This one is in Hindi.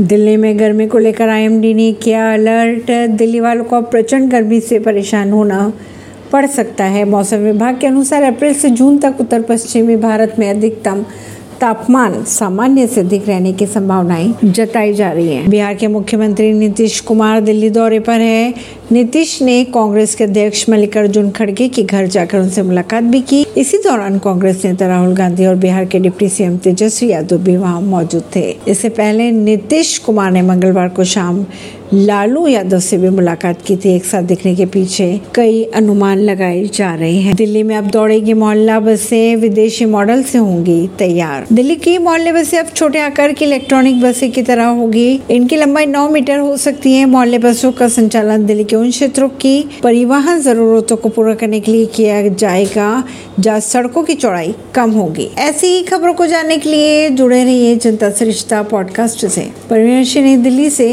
दिल्ली में गर्मी को लेकर आईएमडी ने किया अलर्ट। दिल्ली वालों को प्रचंड गर्मी से परेशान होना पड़ सकता है। मौसम विभाग के अनुसार अप्रैल से जून तक उत्तर पश्चिमी भारत में अधिकतम तापमान सामान्य से अधिक रहने की संभावनाएँ जताई जा रही हैं। बिहार के मुख्यमंत्री नीतीश कुमार दिल्ली दौरे पर है। नीतीश ने कांग्रेस के अध्यक्ष मल्लिकार्जुन खड़गे के घर जाकर उनसे मुलाकात भी की। इसी दौरान कांग्रेस नेता राहुल गांधी और बिहार के डिप्टी सीएम तेजस्वी यादव भी वहाँ मौजूद थे। इससे पहले नीतीश कुमार ने मंगलवार को शाम लालू यादव से भी मुलाकात की थी। एक साथ दिखने के पीछे कई अनुमान लगाए जा रहे हैं। दिल्ली में अब दौड़ेगी मोहल्ला बसें, विदेशी मॉडल से होंगी तैयार। दिल्ली की मोहल्ले बसें अब छोटे आकार की इलेक्ट्रॉनिक बसें की तरह होगी। इनकी लंबाई 9 मीटर हो सकती है। मोहल्ले बसों का संचालन दिल्ली के उन क्षेत्रों की परिवहन जरूरतों को पूरा करने के लिए किया जाएगा, जहाँ सड़कों की चौड़ाई कम होगी। ऐसी ही खबरों को जानने के लिए जुड़े रहिए जनता सरिश्ता पॉडकास्ट से। परवीन दिल्ली से।